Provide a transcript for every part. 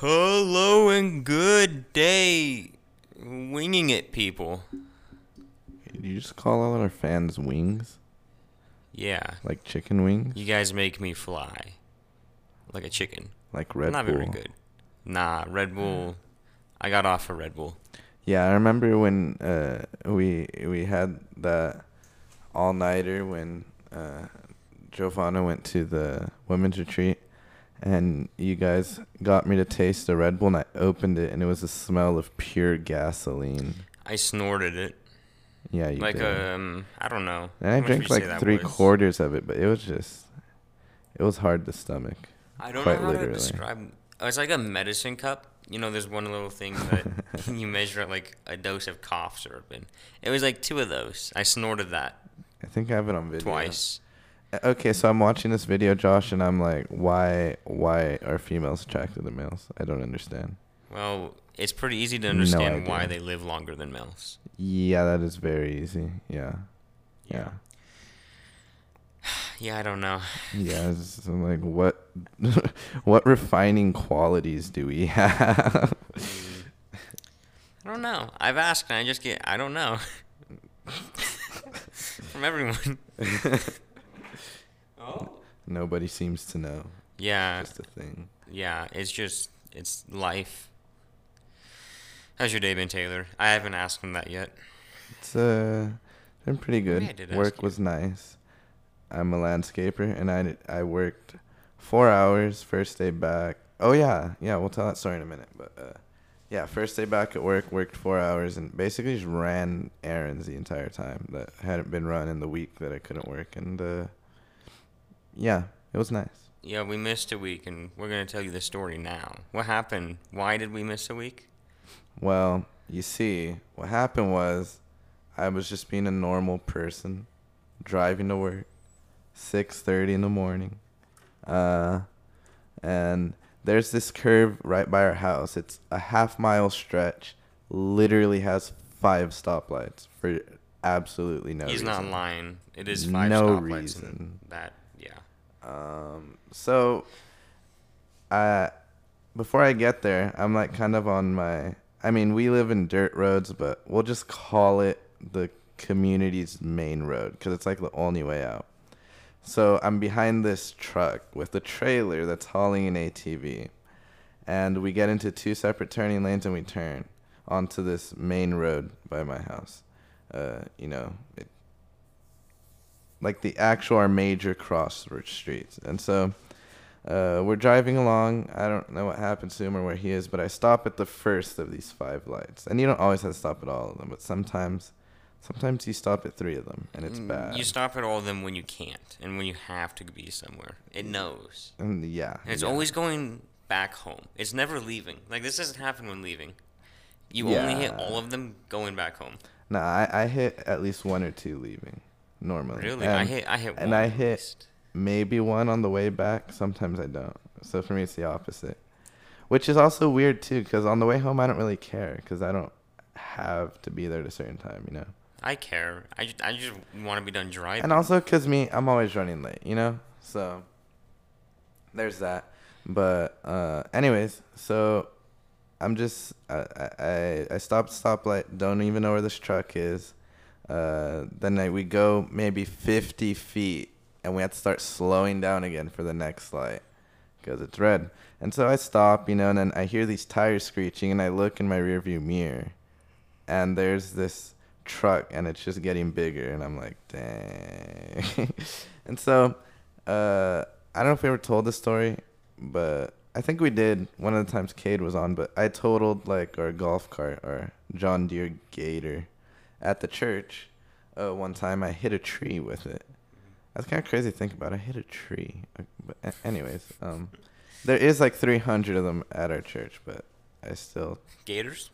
Hello and good day, winging it people. Did you just call all our fans wings? Yeah, Like chicken wings? you guys make me fly like a chicken. Like Red Not Bull? very good. Nah, Red Bull. I got off of Red Bull. Yeah, I remember when uh, we we had that all nighter when uh, Giovanna went to the women's retreat, and you guys got me to taste the Red Bull, and I opened it, and it was a smell of pure gasoline. I snorted it Yeah, you like did. um, I don't know. and I drank would you say like three was? quarters of it, but it was just, it was hard to stomach. I don't quite know how literally. to describe. Oh, it's like a medicine cup. You know, there's one little thing that you measure it like a dose of cough syrup in. It was like two of those. I snorted that I think I have it on video. twice. Uh, Okay, so I'm watching this video, Josh, and I'm like, why, why are females attracted to males? I don't understand. Well, it's pretty easy to No understand why they live longer than males. Yeah, that is very easy. Yeah, yeah, Yeah. Yeah, I don't know. yeah. I'm like what, what refining qualities do we have? I don't know. I've asked and I just get I don't know. From everyone. oh. Nobody seems to know. Yeah, Just a thing. yeah. It's just it's life. How's your day been, Taylor? I haven't asked him that yet. It's uh, been pretty good. I did ask Work was nice. I'm a landscaper, and I I worked four hours first day back. Oh yeah, yeah. We'll tell that story in a minute, but uh, yeah, first day back at work, worked four hours, and basically just ran errands the entire time that hadn't been run in the week that I couldn't work, and uh, yeah, it was nice. Yeah, we missed a week, and we're gonna tell you the story now. What happened? Why did we miss a week? Well, you see, what happened was I was just being a normal person, driving to work, 6:30 in the morning. Uh and there's this curve right by our house. It's a half mile stretch, literally has five stoplights for absolutely no reason. He's reason. not lying. It is five No stoplights reason. that. Yeah. Um, so, I before I get there, I'm like kind of on my. I mean, we live in dirt roads, but we'll just call it the community's main road because it's like the only way out. So I'm behind this truck with a trailer that's hauling an ATV, and we get into two separate turning lanes and we turn onto this main road by my house. Uh, you know, it, like the actual our major cross streets. And so uh, we're driving along. I don't know what happens to him or where he is, but I stop at the first of these five lights. And you don't always have to stop at all of them, but sometimes, sometimes you stop at three of them, and it's Mm, bad. You stop at all of them when you can't and when you have to be somewhere. It knows. and yeah, And it's yeah. always going back home. It's never leaving. Like this doesn't happen when leaving. You only hit all of them going back home. Nah, I, I hit at least one or two leaving normally. Really? I And hit I hit and I hit- maybe one on the way back. Sometimes I don't. So for me, it's the opposite, which is also weird too. Because on the way home, I don't really care because I don't have to be there at a certain time, you know. I care. I just, I just want to be done driving. And also because me, I'm always running late, you know. So there's that. But uh, anyways, so I'm just I I I stopped stoplight. Don't even know where this truck is. Uh, then I, we go maybe 50 feet, and we have to start slowing down again for the next light because it's red. And so I stop, you know, and then I hear these tires screeching, and I look in my rearview mirror, and there's this truck, and it's just getting bigger, and I'm like, dang. and so, uh, I don't know if we ever told this story, but I think we did one of the times Cade was on, but I totaled like our golf cart, our John Deere Gator, at the church. Uh, one time I hit a tree with it. That's kind of crazy to think about. I hit a tree. But anyways, um, there is like 300 of them at our church, but I still Gators?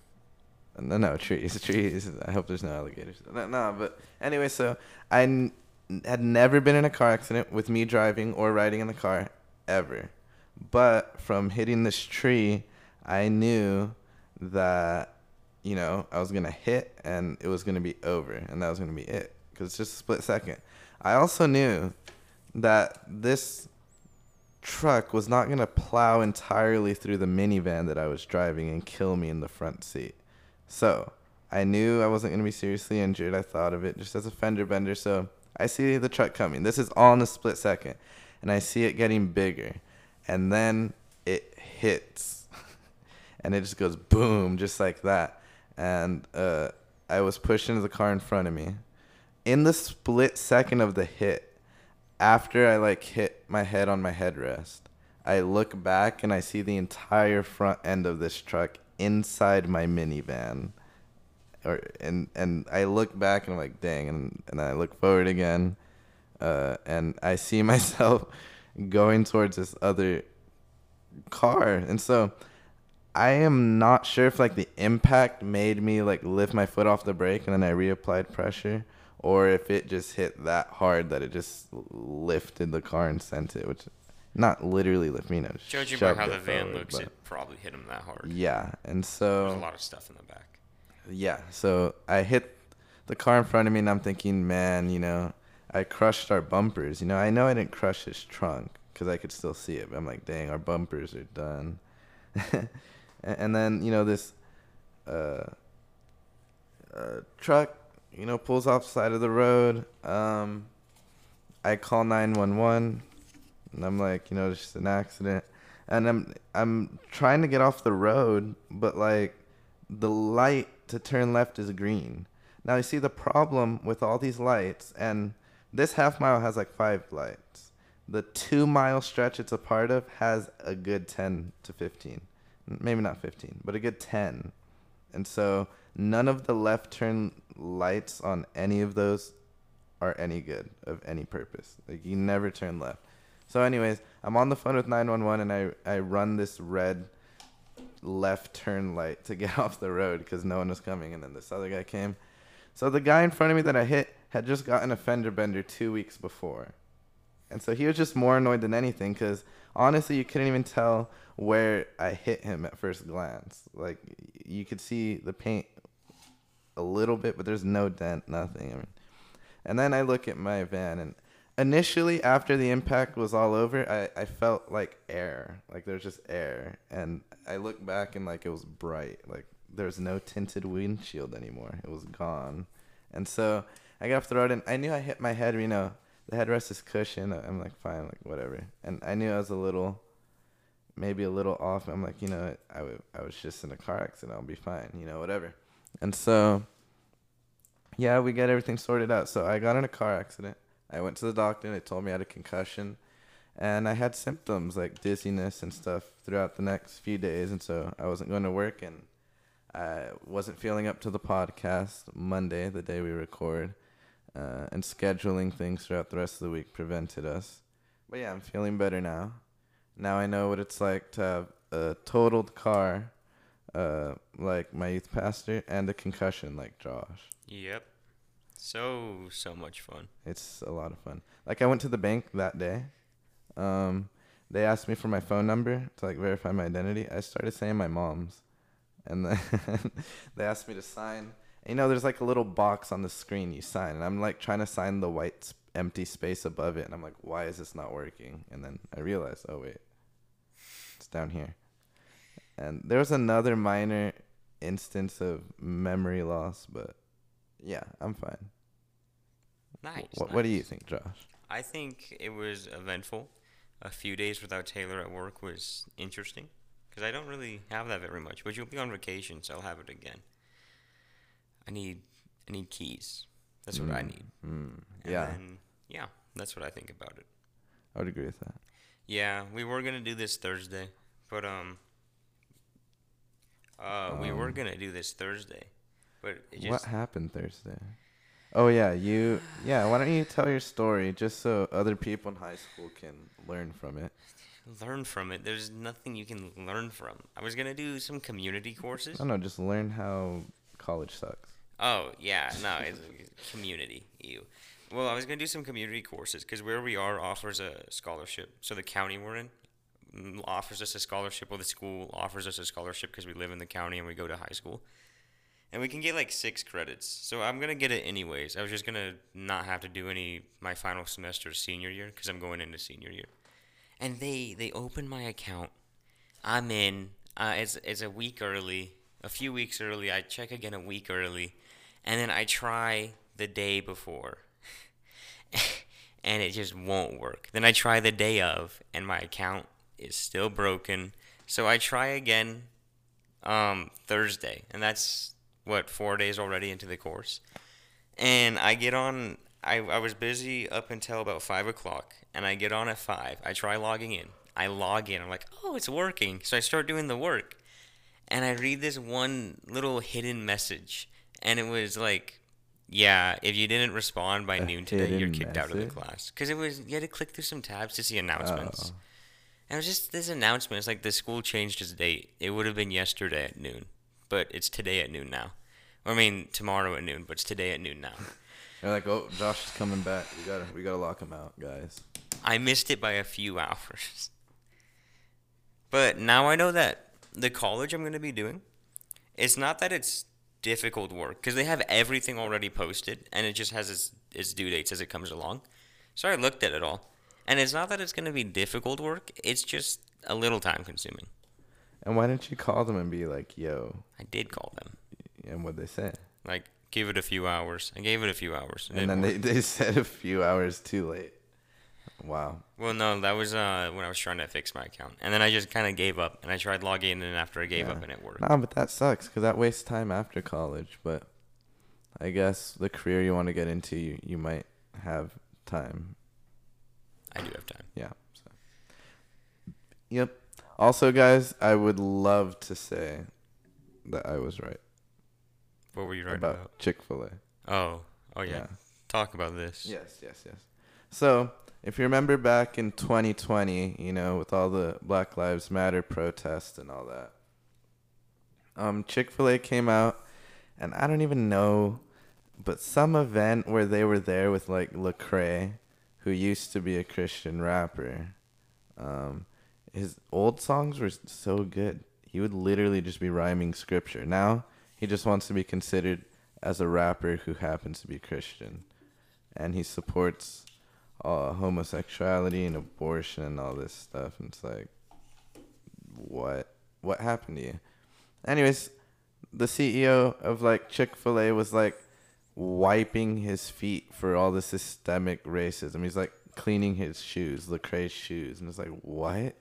No, no trees, trees. I hope there's no alligators. No, no but anyway, so I n- had never been in a car accident with me driving or riding in the car ever, but from hitting this tree, I knew that you know I was gonna hit and it was gonna be over, and that was gonna be it. because it's just a split second. I also knew that this truck was not going to plow entirely through the minivan that I was driving and kill me in the front seat. So I knew I wasn't going to be seriously injured. I thought of it just as a fender bender. So I see the truck coming. This is all in a split second. And I see it getting bigger. And then it hits. and it just goes boom, just like that. And uh, I was pushed into the car in front of me. In the split second of the hit, after I like hit my head on my headrest, I look back and I see the entire front end of this truck inside my minivan. Or and and I look back and I'm like, dang, and and I look forward again, uh, and I see myself going towards this other car, and so I am not sure if like the impact made me like lift my foot off the brake and then I reapplied pressure, or if it just hit that hard that it just lifted the car and sent it, which not literally lift me, know. Judging by how the van forward, looks, but- it probably hit him that hard. yeah, and so There's a lot of stuff in the back. yeah, so I hit the car in front of me, and I'm thinking, man, you know, I crushed our bumpers. You know, I know I didn't crush his trunk because I could still see it. But I'm like, dang, our bumpers are done. and, then you know this uh, uh, truck, you know, pulls off the side of the road. Um, I call 911, and I'm like, you know, it's just an accident. And I'm I'm trying to get off the road, but like the light to turn left is green. Now you see the problem with all these lights, and this half mile has like five lights. The two mile stretch it's a part of has a good 10 to 15. Maybe not 15, but a good 10. And so none of the left turn lights on any of those are any good of any purpose. Like you never turn left. So anyways, I'm on the phone with 911 and I I run this red left turn light to get off the road because no one was coming and then this other guy came. So the guy in front of me that I hit had just gotten a fender bender 2 weeks before. And so he was just more annoyed than anything cuz honestly you couldn't even tell where I hit him at first glance. Like you could see the paint a little bit but there's no dent, nothing. I mean, and then I look at my van and initially after the impact was all over, I, I felt like air. Like there's just air. And I look back and like it was bright. Like there's no tinted windshield anymore. It was gone. And so I got off the road and I knew I hit my head, you know, the headrest is cushioned. I'm like, fine, like whatever. And I knew I was a little maybe a little off. I'm like, you know, I, w- I was just in a car accident. I'll be fine, you know, whatever. And so yeah, we got everything sorted out. So I got in a car accident. I went to the doctor. And they told me I had a concussion, and I had symptoms like dizziness and stuff throughout the next few days. And so I wasn't going to work, and I wasn't feeling up to the podcast Monday, the day we record, uh, and scheduling things throughout the rest of the week prevented us. But yeah, I'm feeling better now. Now I know what it's like to have a totaled car, uh, like my youth pastor, and a concussion like Josh. Yep. So so much fun. It's a lot of fun. Like I went to the bank that day. Um, they asked me for my phone number to like verify my identity. I started saying my mom's, and then they asked me to sign. You know, there's like a little box on the screen you sign, and I'm like trying to sign the white empty space above it, and I'm like, why is this not working? And then I realized, oh wait, it's down here. And there was another minor instance of memory loss, but yeah, I'm fine. Nice. What, what do you think, Josh? I think it was eventful. A few days without Taylor at work was interesting because I don't really have that very much. But you'll be on vacation, so I'll have it again. I need I need keys. That's what I need. Mm, And yeah, then, yeah, that's what I think about it. I would agree with that. Yeah, we were gonna do this Thursday, but um, uh, we were Um, gonna do this Thursday, but it what happened Thursday? Oh yeah, you yeah. Why don't you tell your story just so other people in high school can learn from it? learn from it. There's nothing you can learn from. I was gonna do some community courses. I don't know, just learn how college sucks. Oh yeah, no, it's community. You. Well, I was gonna do some community courses because where we are offers a scholarship. So the county we're in mm, offers us a scholarship. Well, the school offers us a scholarship because we live in the county and we go to high school. And we can get like six credits. So I'm gonna get it anyways. I was just gonna not have to do any my final semester senior year because I'm going into senior year. And they they opened my account. I'm in. Uh, it's it's a week early, a few weeks early. I check again a week early, and then I try the day before, and it just won't work. Then I try the day of, and my account is still broken. So I try again um, Thursday, and that's what four days already into the course. And I get on. I, I was busy up until about five o'clock, and I get on at five. I try logging in. I log in. I'm like, oh, it's working. So I start doing the work, and I read this one little hidden message, and it was like, yeah, if you didn't respond by A noon today, you're kicked out of the class. Because it was you had to click through some tabs to see announcements. Oh. And it was just this announcement. It's like the school changed its date. It would have been yesterday at noon, but it's today at noon now. I mean, tomorrow at noon, but it's today at noon now. They're like, oh, Josh is coming back. We gotta, we gotta lock him out, guys. I missed it by a few hours. But now I know that the college I'm going to be doing, it's not that it's difficult work because they have everything already posted and it just has its, its due dates as it comes along. So I looked at it all. And it's not that it's going to be difficult work, it's just a little time consuming. And why didn't you call them and be like, yo? I did call them. And what they say? Like, give it a few hours. I gave it a few hours. It And then they, they said a few hours too late. Wow. Well, no, that was uh, when I was trying to fix my account. And then I just kind of gave up. And I tried logging in after I gave Yeah. up and it worked. No, but that sucks because that wastes time after college. But I guess the career you want to get into, you, you might have time. I do have time. Yeah. So. Yep. Also, guys, I would love to say that I was right What were you writing about, about? Chick Fil A. Oh, oh yeah. Talk about this. Yes, yes, yes. So, if you remember back in 2020, you know, with all the Black Lives Matter protests and all that, um, Chick Fil A came out, and I don't even know, but some event where they were there with like Lecrae, who used to be a Christian rapper. Um, his old songs were so good. He would literally just be rhyming scripture. Now he just wants to be considered as a rapper who happens to be Christian, and he supports uh, homosexuality and abortion and all this stuff. And it's like, what? What happened to you? Anyways, the CEO of like Chick Fil A was like wiping his feet for all the systemic racism. He's like cleaning his shoes, Lecrae's shoes, and it's like, what?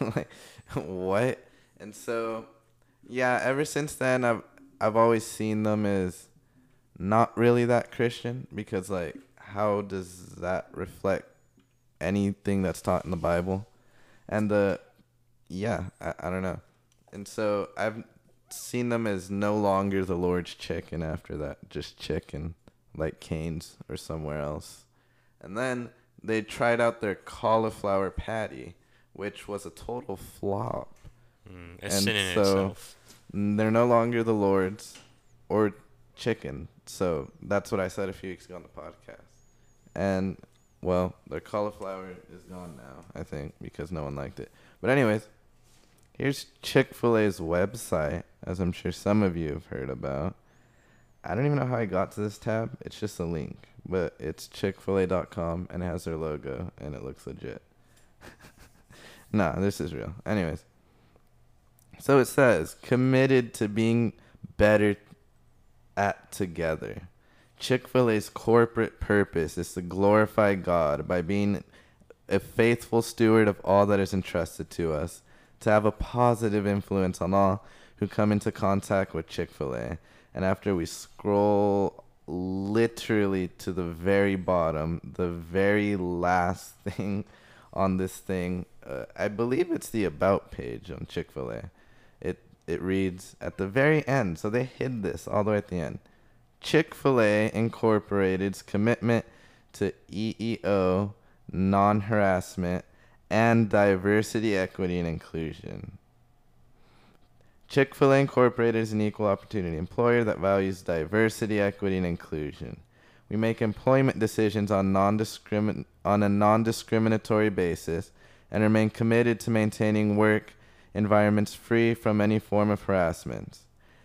like, what? And so, yeah, ever since then, I've I've always seen them as not really that Christian because like, how does that reflect anything that's taught in the Bible? And the, yeah, I, I don't know. And so I've seen them as no longer the Lord's chicken after that, just chicken, like Cane's or somewhere else. And then they tried out their cauliflower patty, which was a total flop. Mm, a And sin in so- itself. They're no longer the Lord's or chicken. So that's what I said a few weeks ago on the podcast. And, well, their cauliflower is gone now, I think, because no one liked it. But, anyways, here's Chick fil A's website, as I'm sure some of you have heard about. I don't even know how I got to this tab. It's just a link. But it's chickfila.com and it has their logo and it looks legit. nah, this is real. Anyways. So it says, committed to being better at together. Chick fil A's corporate purpose is to glorify God by being a faithful steward of all that is entrusted to us, to have a positive influence on all who come into contact with Chick fil A. And after we scroll literally to the very bottom, the very last thing on this thing, uh, I believe it's the About page on Chick fil A. It, it reads at the very end, so they hid this all the way at the end. Chick fil A Incorporated's commitment to EEO, non harassment, and diversity, equity, and inclusion. Chick fil A Incorporated is an equal opportunity employer that values diversity, equity, and inclusion. We make employment decisions on, non-discrimin- on a non discriminatory basis and remain committed to maintaining work environments free from any form of harassment.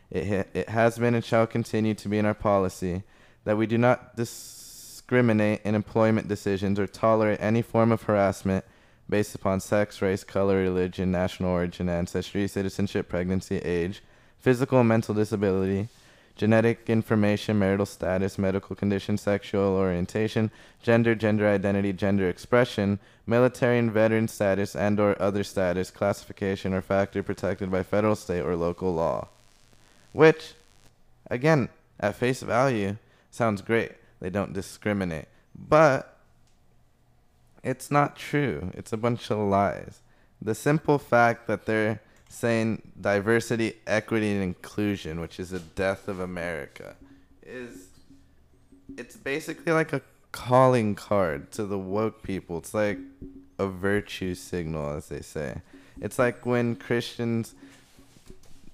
It, ha- it has been and shall continue to be in our policy that we do not discriminate in employment decisions or tolerate any form of harassment based upon sex, race, color, religion, national origin, ancestry, citizenship, pregnancy, age, physical and mental disability, genetic information, marital status, medical condition, sexual orientation, gender, gender identity, gender expression, military and veteran status and or other status, classification or factor protected by federal, state or local law. Which again, at face value sounds great. They don't discriminate. But it's not true. It's a bunch of lies. The simple fact that they're saying diversity, equity, and inclusion, which is the death of America, is it's basically like a calling card to the woke people. It's like a virtue signal, as they say. It's like when Christians,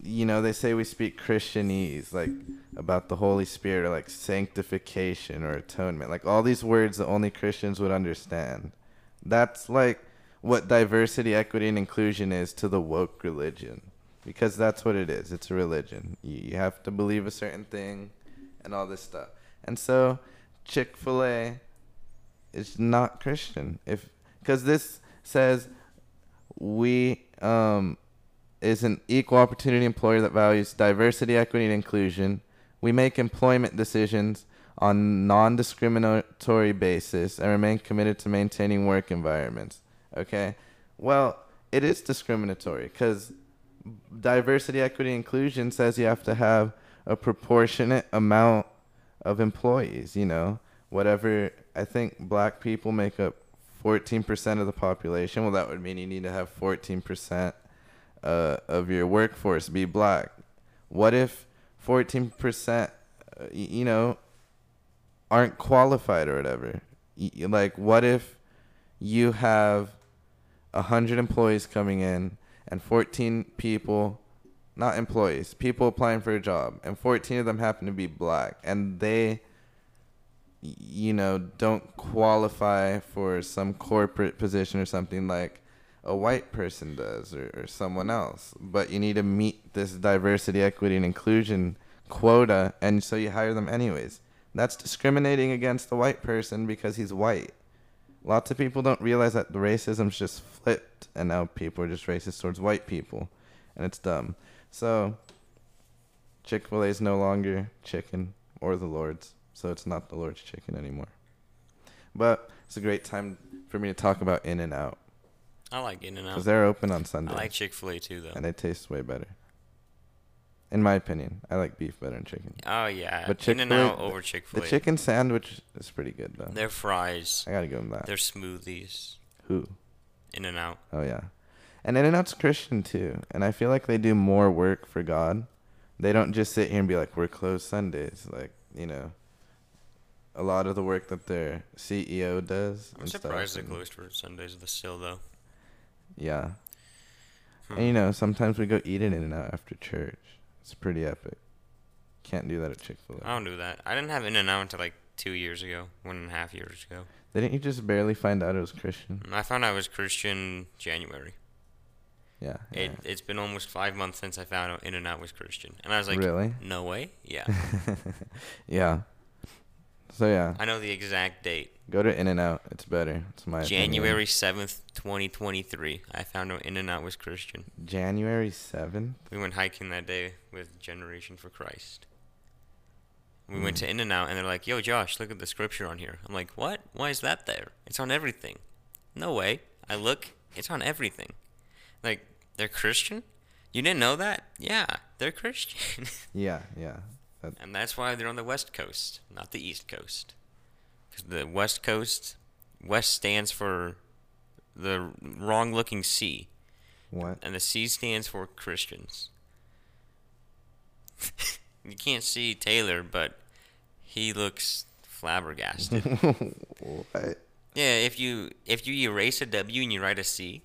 you know, they say we speak Christianese, like about the Holy Spirit, or like sanctification or atonement, like all these words that only Christians would understand. That's like what diversity, equity, and inclusion is to the woke religion. Because that's what it is. It's a religion. You have to believe a certain thing and all this stuff. And so Chick fil A is not Christian. If because this says we um is an equal opportunity employer that values diversity, equity, and inclusion. We make employment decisions on non-discriminatory basis and remain committed to maintaining work environments. Okay. Well, it is discriminatory because diversity, equity, inclusion says you have to have a proportionate amount of employees. You know, whatever. I think black people make up 14% of the population. Well, that would mean you need to have 14% uh, of your workforce be black. What if 14%, uh, you know, aren't qualified or whatever? Like, what if you have 100 employees coming in and 14 people not employees people applying for a job and 14 of them happen to be black and they you know don't qualify for some corporate position or something like a white person does or, or someone else. But you need to meet this diversity equity and inclusion quota and so you hire them anyways. That's discriminating against the white person because he's white lots of people don't realize that the racism's just flipped and now people are just racist towards white people and it's dumb. So chick-fil-a is no longer chicken or the lord's so it's not the lord's chicken anymore. But it's a great time for me to talk about in and out I like In and Out because they're open on Sunday. I like Chick Fil A too, though. and they taste way better in my opinion i like beef better than chicken Oh yeah, But In and Out over Chick Fil A. The chicken sandwich is pretty good though Their fries, i gotta give them that their smoothies, who In and Out. Oh yeah, and In and Out's Christian too, and I feel like they do more work for God. They don't just sit here and be like, "We're closed Sundays." Like you know, a lot of the work that their CEO does. I'm and stuff, surprised they're closed for Sundays the still though. Yeah, Hmm. and you know, sometimes we go eat in In and Out after church. It's pretty epic. Can't do that at Chick Fil A. I don't do that. I didn't have In and Out until like two years ago, one and a half years ago. Didn't you just barely find out it was Christian? I found out I was Christian January. Yeah. It yeah. it's been almost five months since I found out In and Out was Christian, and I was like, really? no way. Yeah, yeah. So yeah, I know the exact date. go to In and Out. It's better. It's my. January seventh, twenty twenty three. I found out In and Out was Christian. January seventh. We went hiking that day with Generation for Christ. We went Mm. to In and Out, and they're like, "Yo, Josh, look at the scripture on here." I'm like, "What? Why is that there? It's on everything." No way. I look, it's on everything. Like they're Christian. You didn't know that? Yeah, they're Christian, Yeah, yeah. That, and that's why they're on the West Coast, not the East Coast. Because the West Coast, West stands for the wrong-looking C, what? and the C stands for Christians. you can't see Taylor, but he looks flabbergasted. what? yeah, if you if you erase a W and you write a C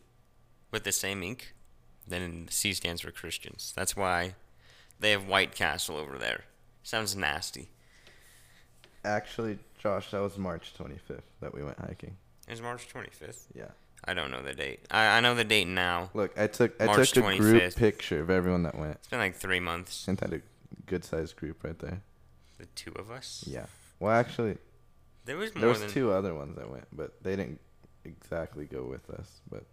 with the same ink, then C stands for Christians. That's why they have White Castle over there. Sounds nasty. Actually, Josh, that was March 25th that we went hiking. It's March 25th. Yeah. I don't know the date. I, I know the date now. Look, I took I March took a group picture of everyone that went. It's been like three months. Sent that a good sized group right there. The two of us. Yeah. Well, actually, There was more there was than two other ones that went, but they didn't exactly go with us. But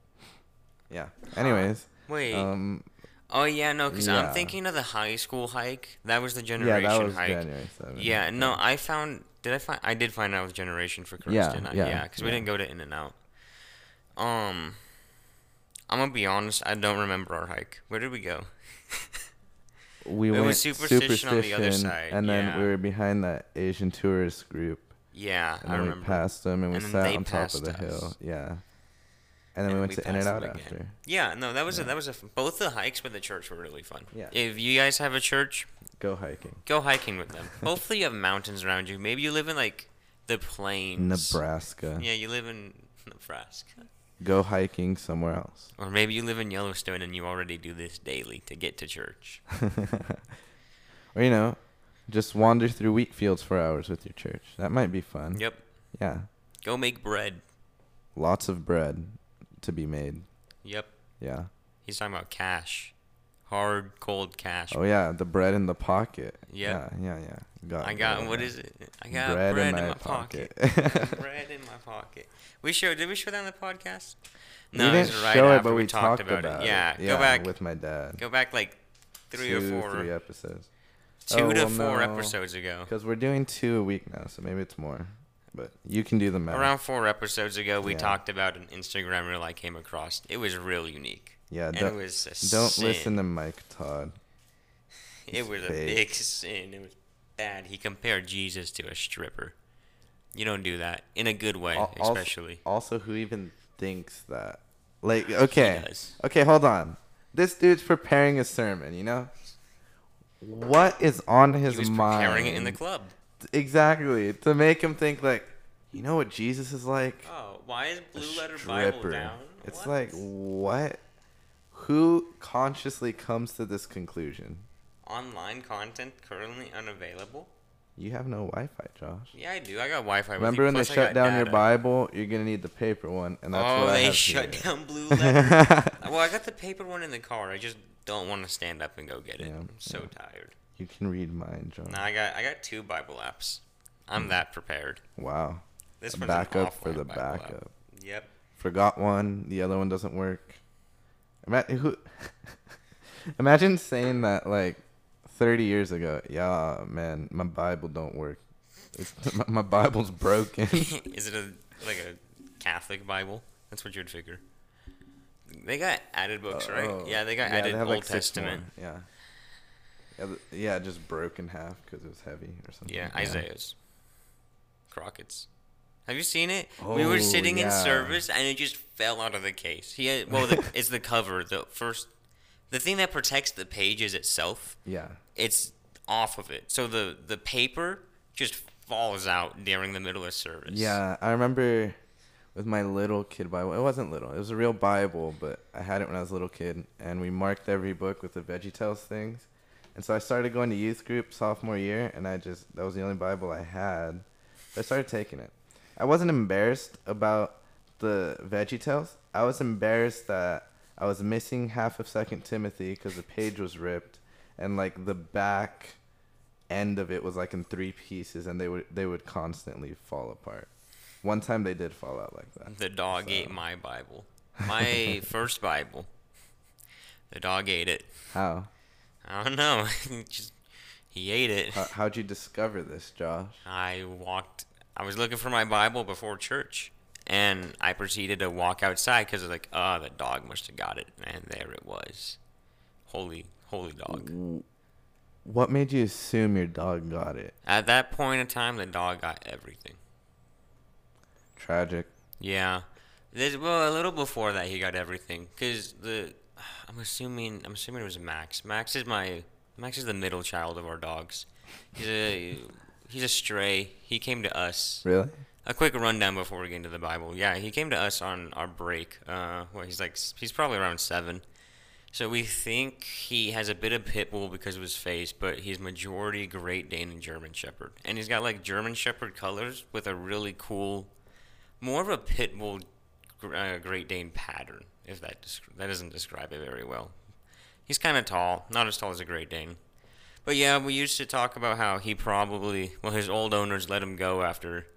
yeah. Anyways, Wait. um, oh yeah, no, because yeah. I'm thinking of the high school hike. That was the generation yeah, that was hike. January seventh. Yeah, no, I found. Did I find? I did find out it was Generation for Christ, Yeah, didn't I? yeah, Yeah, because we didn't go to In and Out. Um, I'm gonna be honest. I don't remember our hike. Where did we go? we It went was Superstition on the other Superstition, side, and then yeah. we were behind that Asian tourist group, Yeah, and I then we passed them, and we And sat on top of the passed hill. Yeah. And then we went we to In and Out after. Yeah, no, that was a, that was a both the hikes with the church were really fun. Yeah. If you guys have a church, Go hiking. go hiking with them. Hopefully, you have mountains around you. Maybe you live in like the plains. Nebraska. Yeah, you live in Nebraska. Go hiking somewhere else. Or maybe you live in Yellowstone and you already do this daily to get to church. or you know, just wander through wheat fields for hours with your church. That might be fun. Yep. Yeah. Go make bread. Lots of bread to be made. Yep. Yeah. He's talking about cash. Hard, cold cash. Oh yeah, the bread in the pocket. Yep. Yeah, yeah, yeah. Got I got it, what yeah. is it? I got Bread bread, in in, my pocket. pocket. bread in my pocket. We showed. Did we show that on the podcast? No, we didn't was right show it, but we, we talked talked about, it. Yeah, go back. with my dad. Go back like three two, or four, three episodes. two Oh, to well, four no. episodes ago. Because we're doing two a week now, so maybe it's more. But you can do the math. Around four episodes ago, we Yeah. talked about an Instagram reel I came across. It was real unique. yeah, and don't, it was a don't sin. listen to Mike Todd. It was a big sin. It was bad. He compared Jesus to a stripper. You don't do that in a good way, Al- especially. Also, who even thinks that? Like, okay, okay, hold on. This dude's preparing a sermon. You know, what is on his mind? preparing it in the club. Exactly to make him think like, you know what Jesus is like? Oh, why is Blue Letter Bible down? It's What? like what? Who consciously comes to this conclusion? online content currently unavailable. You have no Wi-Fi, Josh. Yeah, I do. I got Wi-Fi. with Remember when they shut down your. Bible? You're gonna need the paper one, and that's oh, what I have. Oh, they shut here. down Blue Letter. well, I got the paper one in the car. I just don't want to stand up and go get it. Yeah, I'm so yeah. tired. You can read mine, John. Now I got I got two Bible apps. I'm hmm. that prepared. Wow. This A one's an backup for the Bible app. backup. Yep. Forgot one. The other one doesn't work. Imagine who. Imagine saying that like 30 years ago. Yeah, man, my Bible don't work. My, my Bible's broken. Is it a like a Catholic Bible? That's what you'd figure. They got added books, right? Uh, oh, Yeah, they got yeah, added have, Old like, Testament. Yeah. Yeah, yeah, just broke in half because it was heavy or something. Yeah, Isaiah's. Crockett's. Have you seen it? we Oh, were sitting in service and it just fell out of the case. He had, well, the, it's the cover, the first, the thing that protects the pages itself. Yeah. It's off of it, so the the paper just falls out during the middle of service. Yeah, I remember with my little kid Bible. It wasn't little. It was a real Bible, but I had it when I was a little kid, and we marked every book with the VeggieTales things. And so I started going to youth group sophomore year, and I just that was the only Bible I had. I started taking it. I wasn't embarrassed about the VeggieTales. I was embarrassed that I was missing half of Second Timothy because the page was ripped, and like the back end of it was like in three pieces, and they would they would constantly fall apart. One time they did fall out like that. The dog So- ate my Bible, my first Bible. The dog ate it. How? I don't know. He just he ate it. How how'd you discover this, Josh? I walked. I was looking for my Bible before church, and I proceeded to walk outside because I was like, oh, the dog must have got it, and there it was. Holy, holy dog. What made you assume your dog got it? At that point in time, the dog got everything. Tragic. Yeah. There's, well, a little before that, he got everything. Cause the, I'm assuming, I'm assuming it was Max. Max is my, Max is the middle child of our dogs. He's a, he's a stray. He came to us. Really? A quick rundown before we get into the Bible. Yeah, he came to us on our break. Uh, well, he's like, he's probably around seven. So we think he has a bit of pit bull because of his face, but he's majority Great Dane and German Shepherd, and he's got like German Shepherd colors with a really cool, more of a pit bull, uh, Great Dane pattern. If that that doesn't describe it very well. He's kind of tall, not as tall as a Great Dane, But yeah, we used to talk about how he probably, well, his old owners let him go after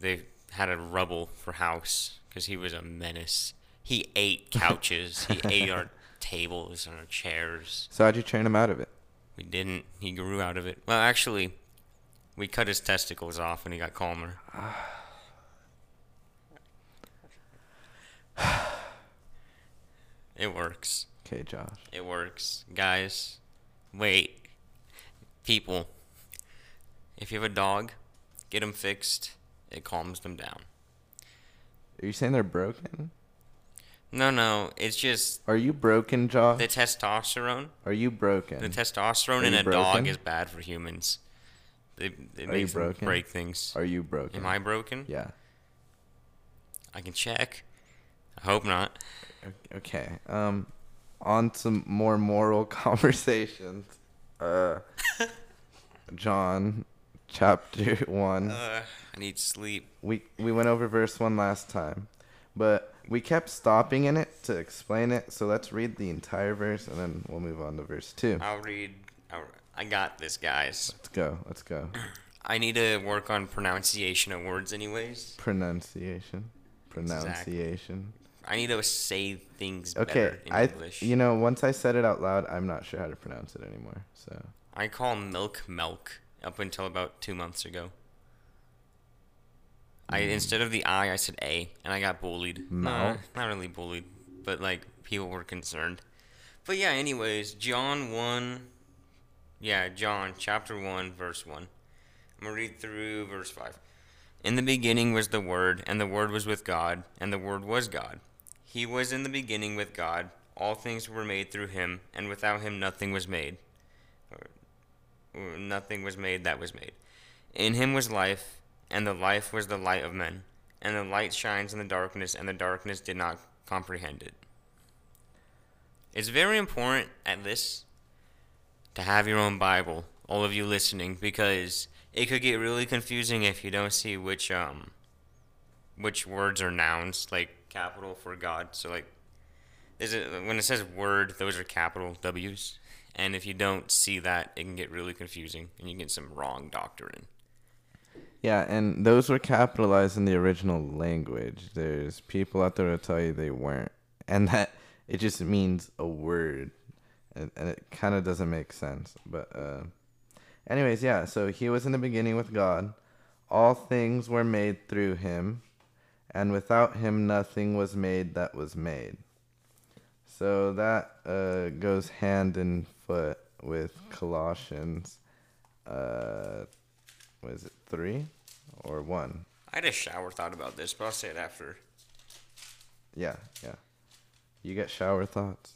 they had a rubble for house because he was a menace. He ate couches. he ate our tables and our chairs. So how'd you train him out of it? We didn't. He grew out of it. Well, actually, we cut his testicles off and he got calmer. It works. Okay, Josh. It works. Guys, wait. People, if you have a dog, get them fixed. It calms them down. Are you saying they're broken? No, no, it's just Are you broken, Josh? the testosterone. Are you broken? The testosterone in you a dog is bad for humans. It, it Are makes them broken? break things. Are you broken? Am I broken? Yeah. I can check. I hope not. Okay. Um, on some more moral conversations. Uh, John, chapter one. Uh, I need sleep. We we went over verse one last time, but we kept stopping in it to explain it. So let's read the entire verse and then we'll move on to verse two. I'll read. I'll, I got this, guys. Let's go. Let's go. I need to work on pronunciation of words, anyways. Pronunciation. Pronunciation. I need to say things Okay, better in I English. you know once I said it out loud, I'm not sure how to pronounce it anymore. So I call milk milk up until about two months ago. I Mm. instead of the I, I said A, and I got bullied. Milk? not really bullied, but like people were concerned. But yeah, anyways, John one, yeah, John chapter one, verse one. I'm gonna read through verse five. In the beginning was the Word, and the Word was with God, and the Word was God. He was in the beginning with God. All things were made through him, and without him nothing was made. Or, or nothing was made that was made. In him was life, and the life was the light of men. And the light shines in the darkness, and the darkness did not comprehend it. It's very important at this to have your own Bible, all of you listening, because it could get really confusing if you don't see which um which words are nouns, like capital for God. So like is it when it says word, those are capital W's. And if you don't see that, it can get really confusing and you get some wrong doctrine. yeah, and those were capitalized in the original language. There's people out there to tell you they weren't, and that it just means a word, and, and it kind of doesn't make sense. But uh, anyways, yeah. So he was in the beginning with God. All things were made through him, and without him nothing was made that was made. So that uh, goes hand in foot with Colossians. Uh, what is it, three or one? I had a shower thought about this, but I'll say it after. Yeah, yeah. You get shower thoughts?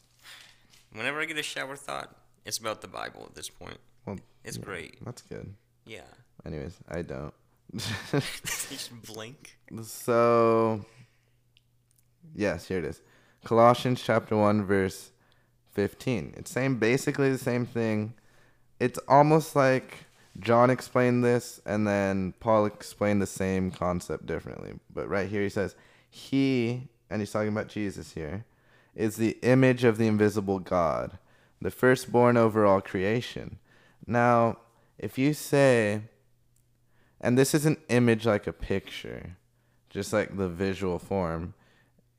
Whenever I get a shower thought, it's about the Bible at this point. Well, It's yeah, great. That's good. Yeah. Anyways, I don't. Blink. so, yes, here it is. Colossians chapter 1, verse 15. It's saying basically the same thing. It's almost like John explained this and then Paul explained the same concept differently. But right here he says, He, and he's talking about Jesus here, is the image of the invisible God, the firstborn over all creation. Now, if you say, and this is an image like a picture, just like the visual form,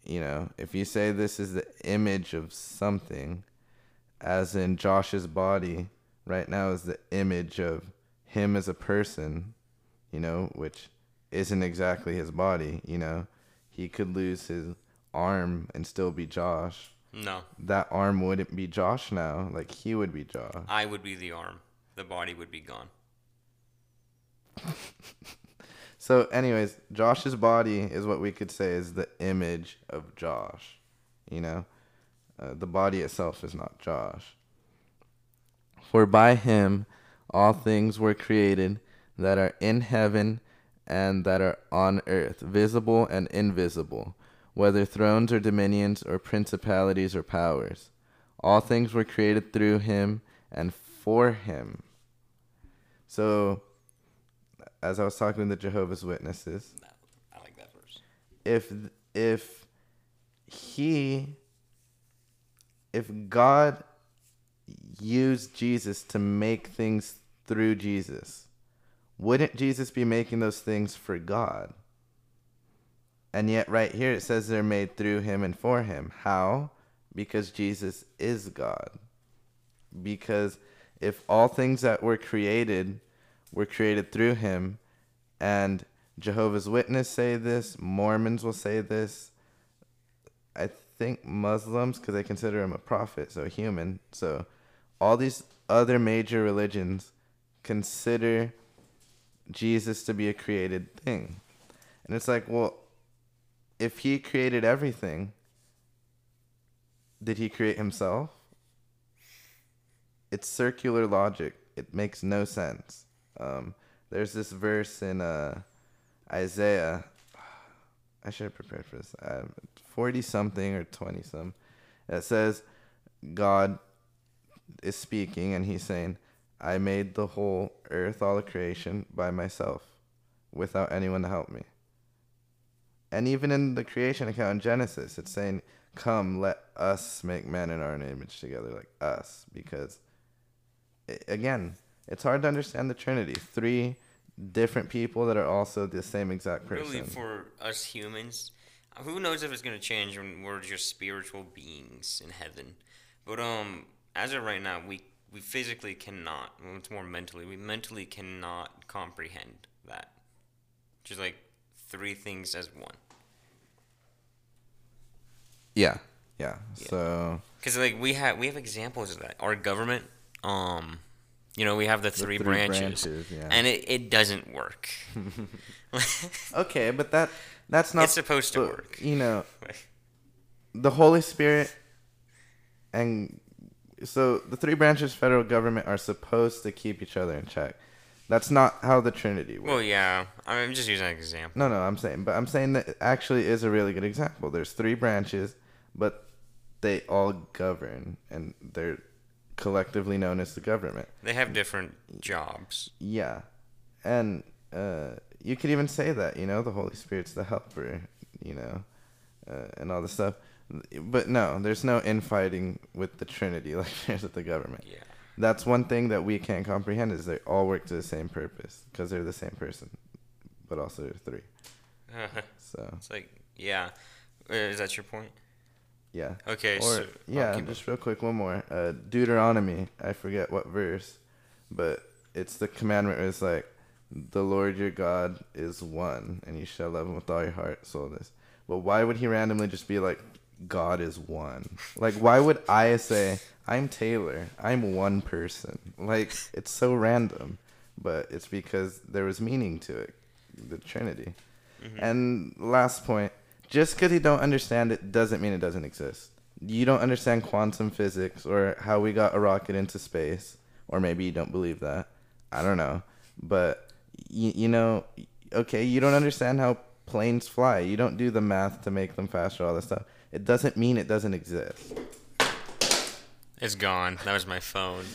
you know, if you say this is the image of something, as in Josh's body right now is the image of him as a person, you know, which isn't exactly his body, you know. He could lose his arm and still be Josh. No. That arm wouldn't be Josh now. Like he would be Josh. I would be the arm. The body would be gone. So, anyways, Josh's body is what we could say is the image of Josh. You know, uh, the body itself is not Josh. For by him all things were created that are in heaven and that are on earth, visible and invisible, whether thrones or dominions or principalities or powers. All things were created through him and for him. So, as I was talking with the Jehovah's Witnesses, I like that verse. if if he if God used Jesus to make things through Jesus, wouldn't Jesus be making those things for God? And yet, right here, it says they're made through him and for him. How? Because Jesus is God. Because if all things that were created were created through him, and Jehovah's Witness say this, Mormons will say this, I think Muslims, because they consider him a prophet, so human. So all these other major religions consider Jesus to be a created thing. And it's like, well, if he created everything, did he create himself? It's circular logic. It makes no sense. Um, there's this verse in uh, Isaiah. I should have prepared for this. Uh, 40 something or 20 some. It says, God is speaking and he's saying, I made the whole earth, all of creation, by myself, without anyone to help me. And even in the creation account in Genesis, it's saying, Come, let us make man in our image together, like us. Because, again, it's hard to understand the Trinity. Three different people that are also the same exact person. Really, for us humans, who knows if it's going to change when we're just spiritual beings in heaven. But, um, as of right now, we we physically cannot. Well, it's more mentally. We mentally cannot comprehend that. Just like three things as one. Yeah, yeah. yeah. So. Because like we have we have examples of that. Our government, um, you know, we have the three, the three branches, branches yeah. and it, it doesn't work. okay, but that that's not. It's supposed to work. You know, the Holy Spirit and so the three branches of federal government are supposed to keep each other in check. That's not how the Trinity works. Well, yeah. I'm just using an example. No, no, I'm saying, but I'm saying that it actually is a really good example. There's three branches, but they all govern, and they're collectively known as the government. They have different jobs. Yeah, and uh, you could even say that you know the Holy Spirit's the helper, you know, uh, and all this stuff. But no, there's no infighting with the Trinity like there's with the government. Yeah. That's one thing that we can't comprehend is they all work to the same purpose because they're the same person, but also they're 3 so it's like yeah, uh, is that your point? Yeah. Okay. Or, so yeah, just real quick, one more. Uh, Deuteronomy. I forget what verse, but it's the commandment. where It's like, the Lord your God is one, and you shall love him with all your heart, soul, this. But why would he randomly just be like, God is one. Like, why would I say, I'm Taylor, I'm one person? Like, it's so random, but it's because there was meaning to it the Trinity. Mm-hmm. And last point just because you don't understand it doesn't mean it doesn't exist. You don't understand quantum physics or how we got a rocket into space, or maybe you don't believe that. I don't know. But, you, you know, okay, you don't understand how planes fly. You don't do the math to make them faster, all this stuff it doesn't mean it doesn't exist. It's gone. That was my phone.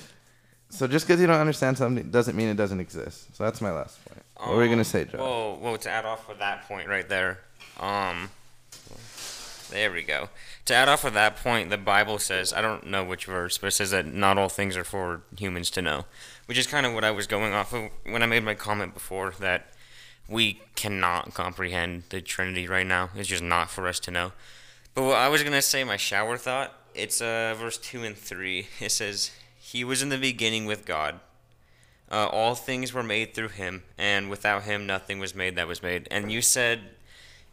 So just because you don't understand something doesn't mean it doesn't exist. So that's my last point. Um, what were you gonna say, Joe? Whoa, whoa! To add off of that point right there, um, there we go. To add off of that point, the Bible says I don't know which verse, but it says that not all things are for humans to know, which is kind of what I was going off of when I made my comment before that we cannot comprehend the Trinity right now. It's just not for us to know. But what I was gonna say, my shower thought, it's uh, verse two and three. It says, "He was in the beginning with God. Uh, all things were made through Him, and without Him, nothing was made that was made." And you said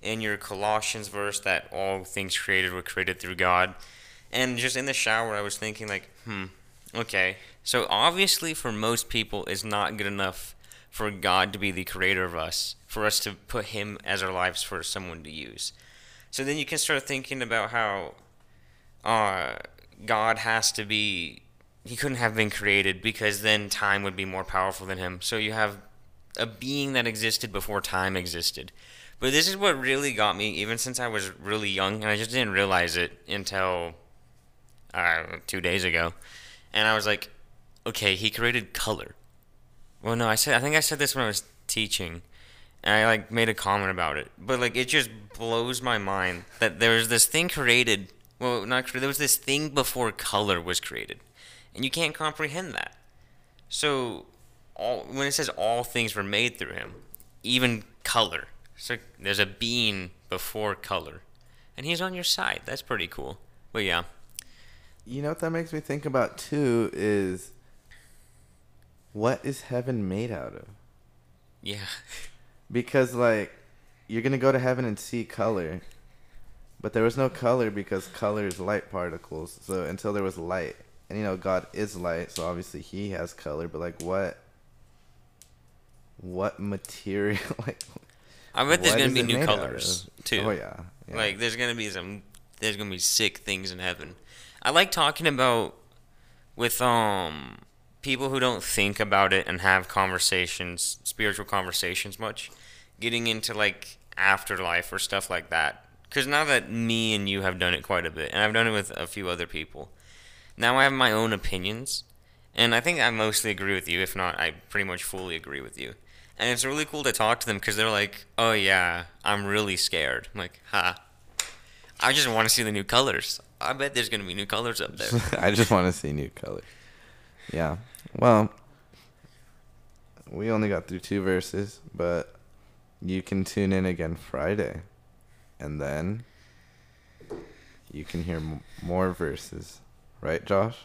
in your Colossians verse that all things created were created through God. And just in the shower, I was thinking like, hmm, okay. So obviously, for most people, it's not good enough for God to be the creator of us, for us to put Him as our lives for someone to use. So then you can start thinking about how uh, God has to be, he couldn't have been created because then time would be more powerful than him. So you have a being that existed before time existed. But this is what really got me, even since I was really young, and I just didn't realize it until uh, two days ago. And I was like, okay, he created color. Well, no, I said I think I said this when I was teaching and I like made a comment about it. But like it just blows my mind that there was this thing created. Well, not created. There was this thing before color was created, and you can't comprehend that. So, all when it says all things were made through him, even color. So there's a bean before color, and he's on your side. That's pretty cool. But yeah, You know what that makes me think about too is what is heaven made out of? yeah, Because like you're gonna go to heaven and see color, but there was no color because color is light particles. So until there was light, and you know God is light, so obviously He has color. But like what? What material? Like I bet there's gonna be new colors too. Oh yeah. yeah. Like there's gonna be some there's gonna be sick things in heaven. I like talking about with um people who don't think about it and have conversations, spiritual conversations much, getting into like afterlife or stuff like that. Cuz now that me and you have done it quite a bit and I've done it with a few other people. Now I have my own opinions and I think I mostly agree with you if not I pretty much fully agree with you. And it's really cool to talk to them because they're like, "Oh yeah, I'm really scared." I'm like, "Ha, I just want to see the new colors. I bet there's gonna be new colors up there." I just want to see new color. Yeah. Well, we only got through two verses, but you can tune in again Friday, and then you can hear m- more verses, right, Josh?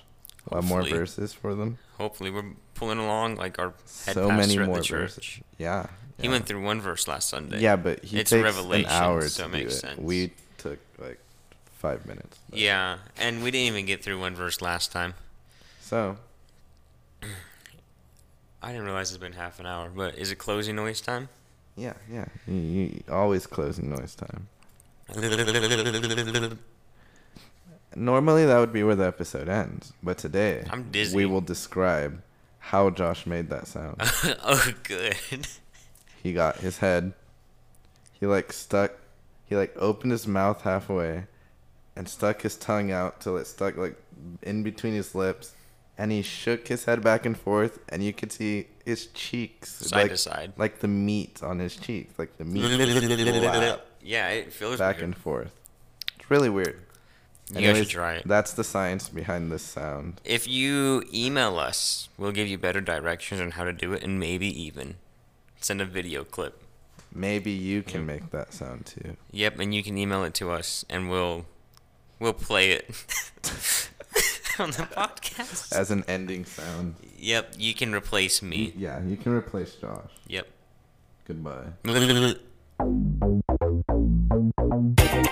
We'll have more verses for them. Hopefully, we're pulling along like our head So many more the church. verses. Yeah. He went through one verse last Sunday. Yeah, but he It's takes Revelation, an hour so to it do it. sense. We took like five minutes. but- Yeah, and we didn't even get through one verse last time. So I didn't realize it's been half an hour. But is it closing noise time? yeah, yeah. You, you always closing noise time. Normally that would be where the episode ends, but today I'm dizzy. we will describe how Josh made that sound. oh, good. he got his head. He like stuck. He like opened his mouth halfway, and stuck his tongue out till it stuck like in between his lips, and he shook his head back and forth, and you could see his cheeks Side like, to side. like the meat on his cheeks, like the meat yeah, it feels back weird. and forth. It's really weird. You guys should try it. That's the science behind this sound. If you email us, we'll give you better directions on how to do it, and maybe even send a video clip. Maybe you can make that sound too. Yep, and you can email it to us, and we'll we'll play it on the podcast. As an ending sound. Yep, you can replace me. Yeah, you can replace Josh. Yep. Goodbye.